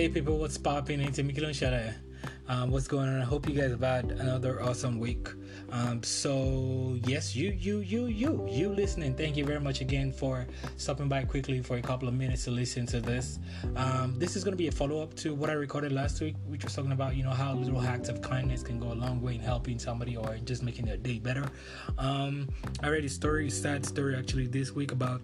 Hey people, what's popping? It's Mikilon Shara. Um, what's going on? I hope you guys have had another awesome week. Um, so yes, you, you, you, you, you listening. Thank you very much again for stopping by quickly for a couple of minutes to listen to this. Um, this is going to be a follow up to what I recorded last week, which was talking about you know how little acts of kindness can go a long way in helping somebody or just making their day better. Um, I read a story, sad story actually this week about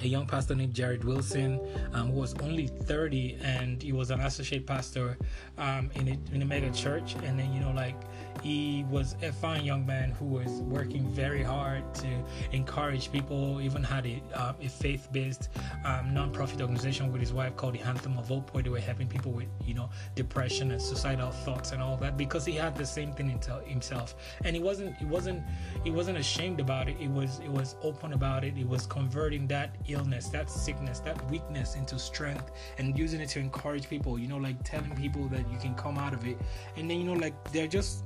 a young pastor named Jared Wilson, um, who was only 30, and he was an associate pastor um, in a, in a mega church. And then, you know, like he was a fine young man who was working very hard to encourage people. Even had a, uh, a faith-based um, non-profit organization with his wife called the Anthem of Hope, where they were helping people with, you know, depression and suicidal thoughts and all that, because he had the same thing in himself. And he wasn't, he wasn't, he wasn't ashamed about it. He was, he was open about it. He was converting that illness, that sickness, that weakness into strength and using it to encourage people, you know, like telling people that you can come out of it. And then, you know, like they're just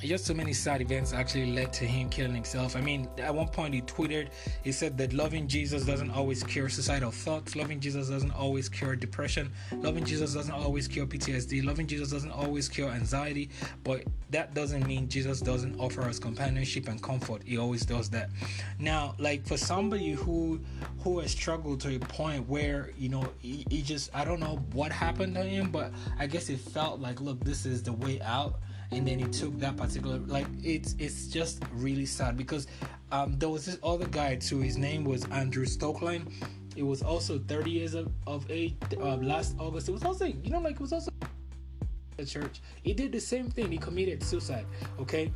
just so many sad events actually led to him killing himself. I mean, at one point he tweeted, he said that loving Jesus doesn't always cure suicidal thoughts, loving Jesus doesn't always cure depression, loving Jesus doesn't always cure PTSD, loving Jesus doesn't always cure anxiety, but that doesn't mean Jesus doesn't offer us companionship and comfort. He always does that. Now, like for somebody who who has struggled to a point where, you know, he, he just I don't know what happened to him, but I guess it felt like, look, this is the way out and then he took that particular like it's it's just really sad because um, there was this other guy too. His name was Andrew Stoecklein. It was also 30 years of, of age. Uh, last August, it was also you know like it was also the church. He did the same thing. He committed suicide. Okay.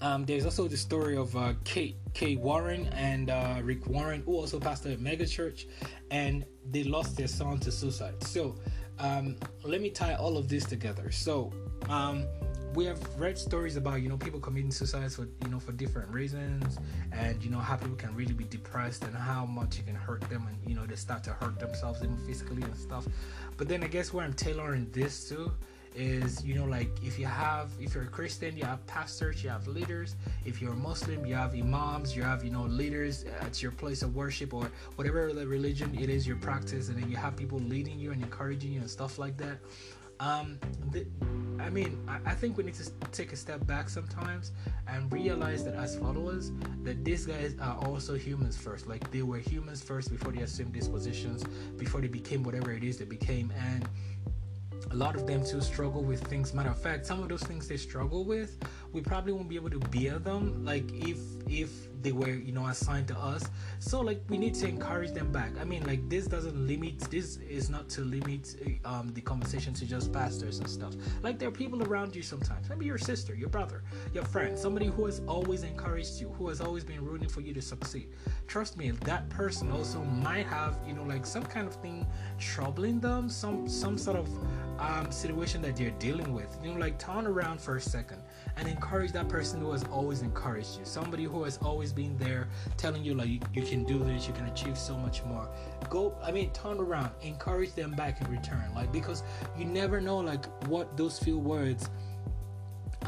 Um, there's also the story of uh, Kate Kate Warren and uh, Rick Warren, who also pastored a mega church, and they lost their son to suicide. So um, let me tie all of this together. So um, we have read stories about you know people committing suicide for you know for different reasons. And you know how people can really be depressed and how much it can hurt them. And you know they start to hurt themselves even physically and stuff. But then i guess where i'm tailoring this to is you know like if you have if you're a christian you have pastors you have leaders. If you're a muslim you have imams you have you know leaders at your place of worship or whatever the religion it is your practice. And then you have people leading you and encouraging you and stuff like that um, the, I mean, I, I, think we need to take a step back sometimes and realize that as followers, that these guys are also humans first. Like they were humans first before they assumed these positions, before they became whatever it is they became, and a lot of them too struggle with things. Matter of fact, some of those things they struggle with, we probably won't be able to bear them. Like if if they were you know assigned to us so like we need to encourage them back i mean like this doesn't limit this is not to limit um, the conversation to just pastors and stuff like there are people around you sometimes maybe your sister your brother your friend somebody who has always encouraged you who has always been rooting for you to succeed trust me that person also might have you know like some kind of thing troubling them some some sort of um, situation that you're dealing with. You know like turn around for a second and encourage that person who has always encouraged you. Somebody who has always been there, telling you like you, you can do this, you can achieve so much more. Go, I mean, turn around, encourage them back in return, like because you never know like what those few words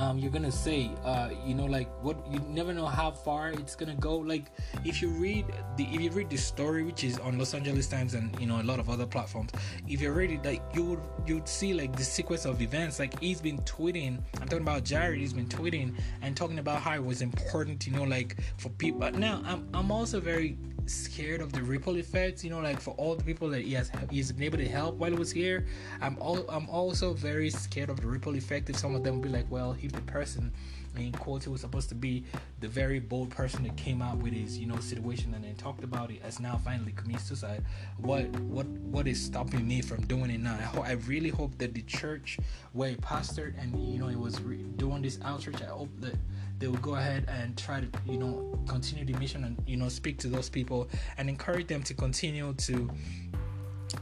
um, you're gonna say uh, you know like what you never know how far it's gonna go. Like if you read the if you read the story which is on los angeles times and you know a lot of other platforms if you read it like you would you'd see like the sequence of events. Like he's been tweeting i'm talking about jared he's been tweeting and talking about how it was important you know like for people. Now i'm, I'm also very scared of the ripple effects you know like for all the people that he has he's been able to help while he was here. I'm all i'm also very scared of the ripple effect if some of them will be like well if the person in quotes he was supposed to be the very bold person that came out with his you know situation and then talked about it as now finally committed suicide. What what what is stopping me from doing it now? I, ho- I really hope that the church where he pastored and you know he was re- doing this outreach i hope that they will go ahead and try to you know continue the mission and you know speak to those people and encourage them to continue to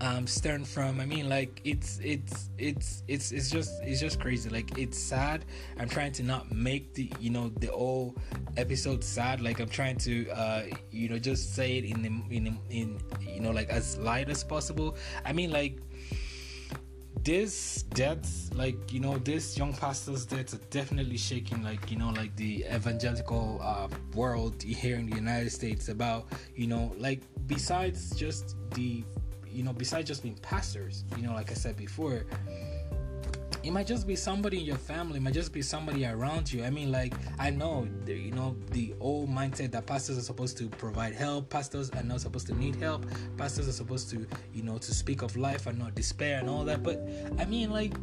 um stern from i mean like it's it's it's it's it's just it's just crazy. Like it's sad. I'm trying to not make the you know the whole episode sad. Like i'm trying to uh you know just say it in the in in you know like as light as possible. I mean like this deaths like you know this young pastor's deaths are definitely shaking like you know like the evangelical uh, world here in the united states about you know like besides just the you know, besides just being pastors, you know, like I said before, it might just be somebody in your family it might just be somebody around you. I mean like i know the, you know the old mindset that pastors are supposed to provide help pastors are not supposed to need help pastors are supposed to you know to speak of life and not despair and all that. But i mean like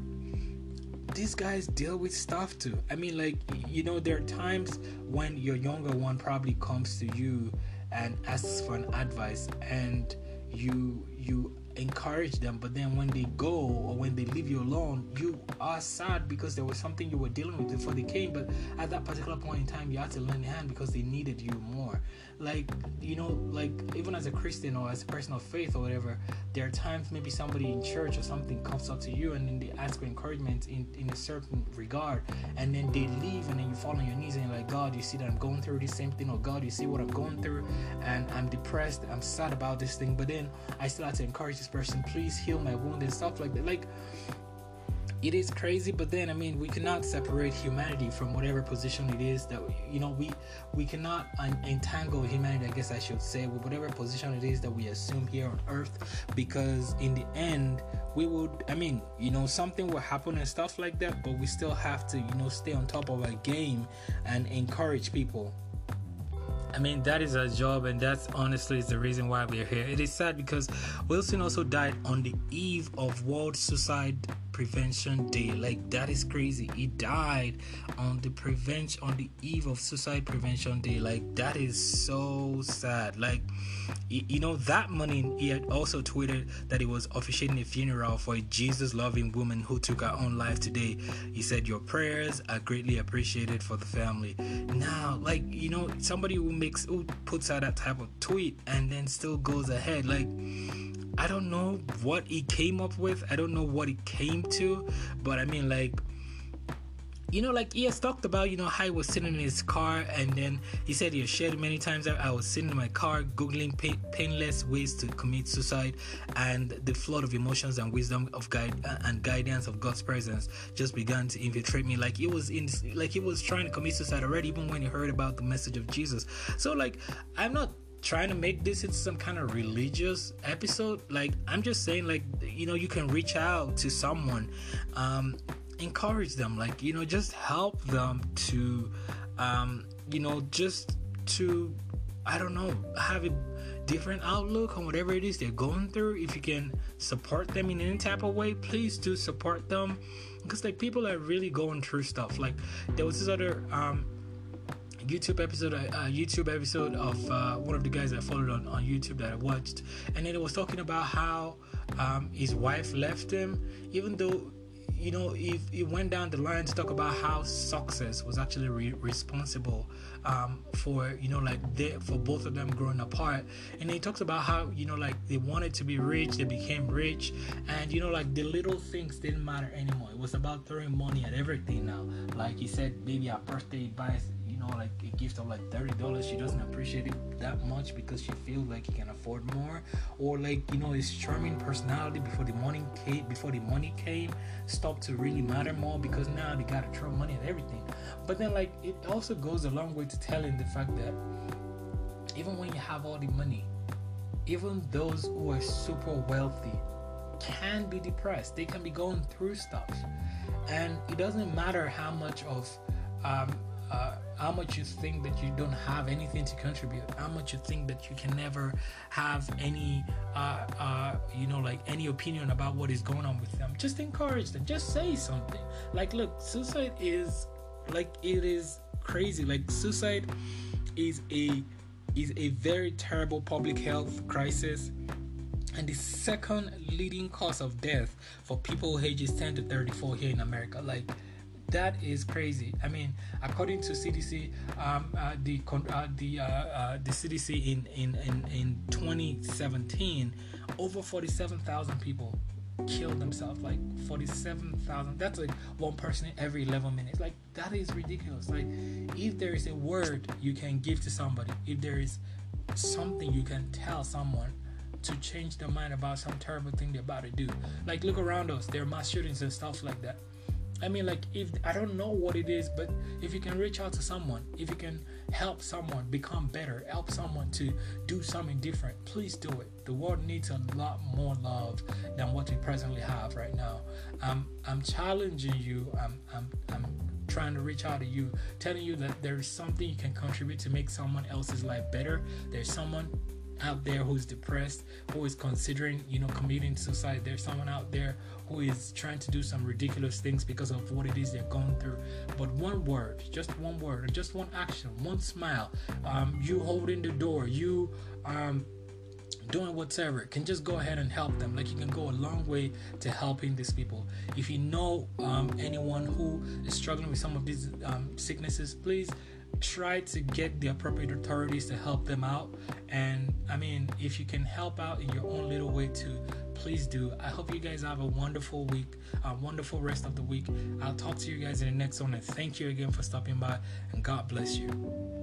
these guys deal with stuff too. I mean like you know there are times when your younger one probably comes to you and asks for an advice and you you encourage them but then when they go or when they leave you alone you are sad because there was something you were dealing with before they came. But at that particular point in time you had to lend a hand because they needed you more. Like you know like even as a christian or as a person of faith or whatever there are times maybe somebody in church or something comes up to you and then they ask for encouragement in, in a certain regard. And then they leave and then you fall on your knees and you're like god you see that i'm going through the same thing or god you see what i'm going through and i'm depressed i'm sad about this thing. But then i still have to encourage this person please heal my wound and stuff like that. Like it is crazy but then i mean we cannot separate humanity from whatever position it is that you know we we cannot un- entangle humanity i guess i should say with whatever position it is that we assume here on earth because in the end we would i mean you know something will happen and stuff like that but we still have to you know stay on top of our game and encourage people I mean, that is our job, and that's honestly is the reason why we're here. It is sad because Wilson also died on the eve of World Suicide Prevention Day. Like that is crazy. He died on the prevention on the eve of Suicide Prevention Day. Like that is so sad. Like you know that money. He had also tweeted that he was officiating a funeral for a Jesus-loving woman who took her own life today. He said, "Your prayers are greatly appreciated for the family." Now, like you know, somebody who makes who puts out that type of tweet and then still goes ahead like I don't know what he came up with. I don't know what he came to, but I mean, like, you know, like he has talked about, you know, how he was sitting in his car, and then he said he shared many times that I was sitting in my car googling pain, painless ways to commit suicide, and the flood of emotions and wisdom of guide and guidance of God's presence just began to infiltrate me. Like he was in, like he was trying to commit suicide already, even when he heard about the message of Jesus. So, like, I'm not trying to make this into some kind of religious episode like i'm just saying like you know you can reach out to someone um encourage them like you know just help them to um you know just to i don't know have a different outlook on whatever it is they're going through. If you can support them in any type of way please do support them. Because like people are really going through stuff. Like there was this other um YouTube episode, a uh, YouTube episode of uh, one of the guys I followed on, on YouTube that I watched, and then it was talking about how um, his wife left him, even though you know if it went down the line to talk about how success was actually re- responsible um, for you know like they, for both of them growing apart. And he talks about how you know like they wanted to be rich they became rich and you know like the little things didn't matter anymore. It was about throwing money at everything now. Like he said maybe a birthday buys know, like a gift of like thirty dollars, she doesn't appreciate it that much because she feels like he can afford more, or like you know his charming personality before the money came, before the money came, stopped to really matter more because now they gotta throw money at everything. But then like it also goes a long way to telling the fact that even when you have all the money, even those who are super wealthy can be depressed. They can be going through stuff, and it doesn't matter how much of um, uh, how much you think that you don't have anything to contribute how much you think that you can never have any uh, uh, you know like any opinion about what is going on with them. Just encourage them. Just say something. Like look suicide is like it is crazy. Like suicide is a is a very terrible public health crisis and the second leading cause of death for people ages 10 to 34 here in america. Like that is crazy. I mean, according to CDC, um, uh, the uh, the uh, uh the CDC in in in, in 2017, over 47,000 people killed themselves. Like 47,000. That's like one person every 11 minutes. Like that is ridiculous. Like if there is a word you can give to somebody, if there is something you can tell someone to change their mind about some terrible thing they're about to do. Like look around us, there are mass shootings and stuff like that I mean, like, if I don't know what it is, but if you can reach out to someone, if you can help someone become better, help someone to do something different, please do it. The world needs a lot more love than what we presently have right now. I'm, I'm challenging you. I'm, I'm, I'm trying to reach out to you, telling you that there's something you can contribute to make someone else's life better. There's someone out there who's depressed, who is considering, you know, committing suicide. There's someone out there who is trying to do some ridiculous things because of what it is they're going through. But one word, just one word, or just one action, one smile, um, you holding the door, you um, doing whatever can just go ahead and help them like you can go a long way to helping these people if you know um, anyone who is struggling with some of these um, sicknesses please try to get the appropriate authorities to help them out. And I mean, if you can help out in your own little way too, please do. I hope you guys have a wonderful week, a wonderful rest of the week. I'll talk to you guys in the next one. And thank you again for stopping by, and God bless you.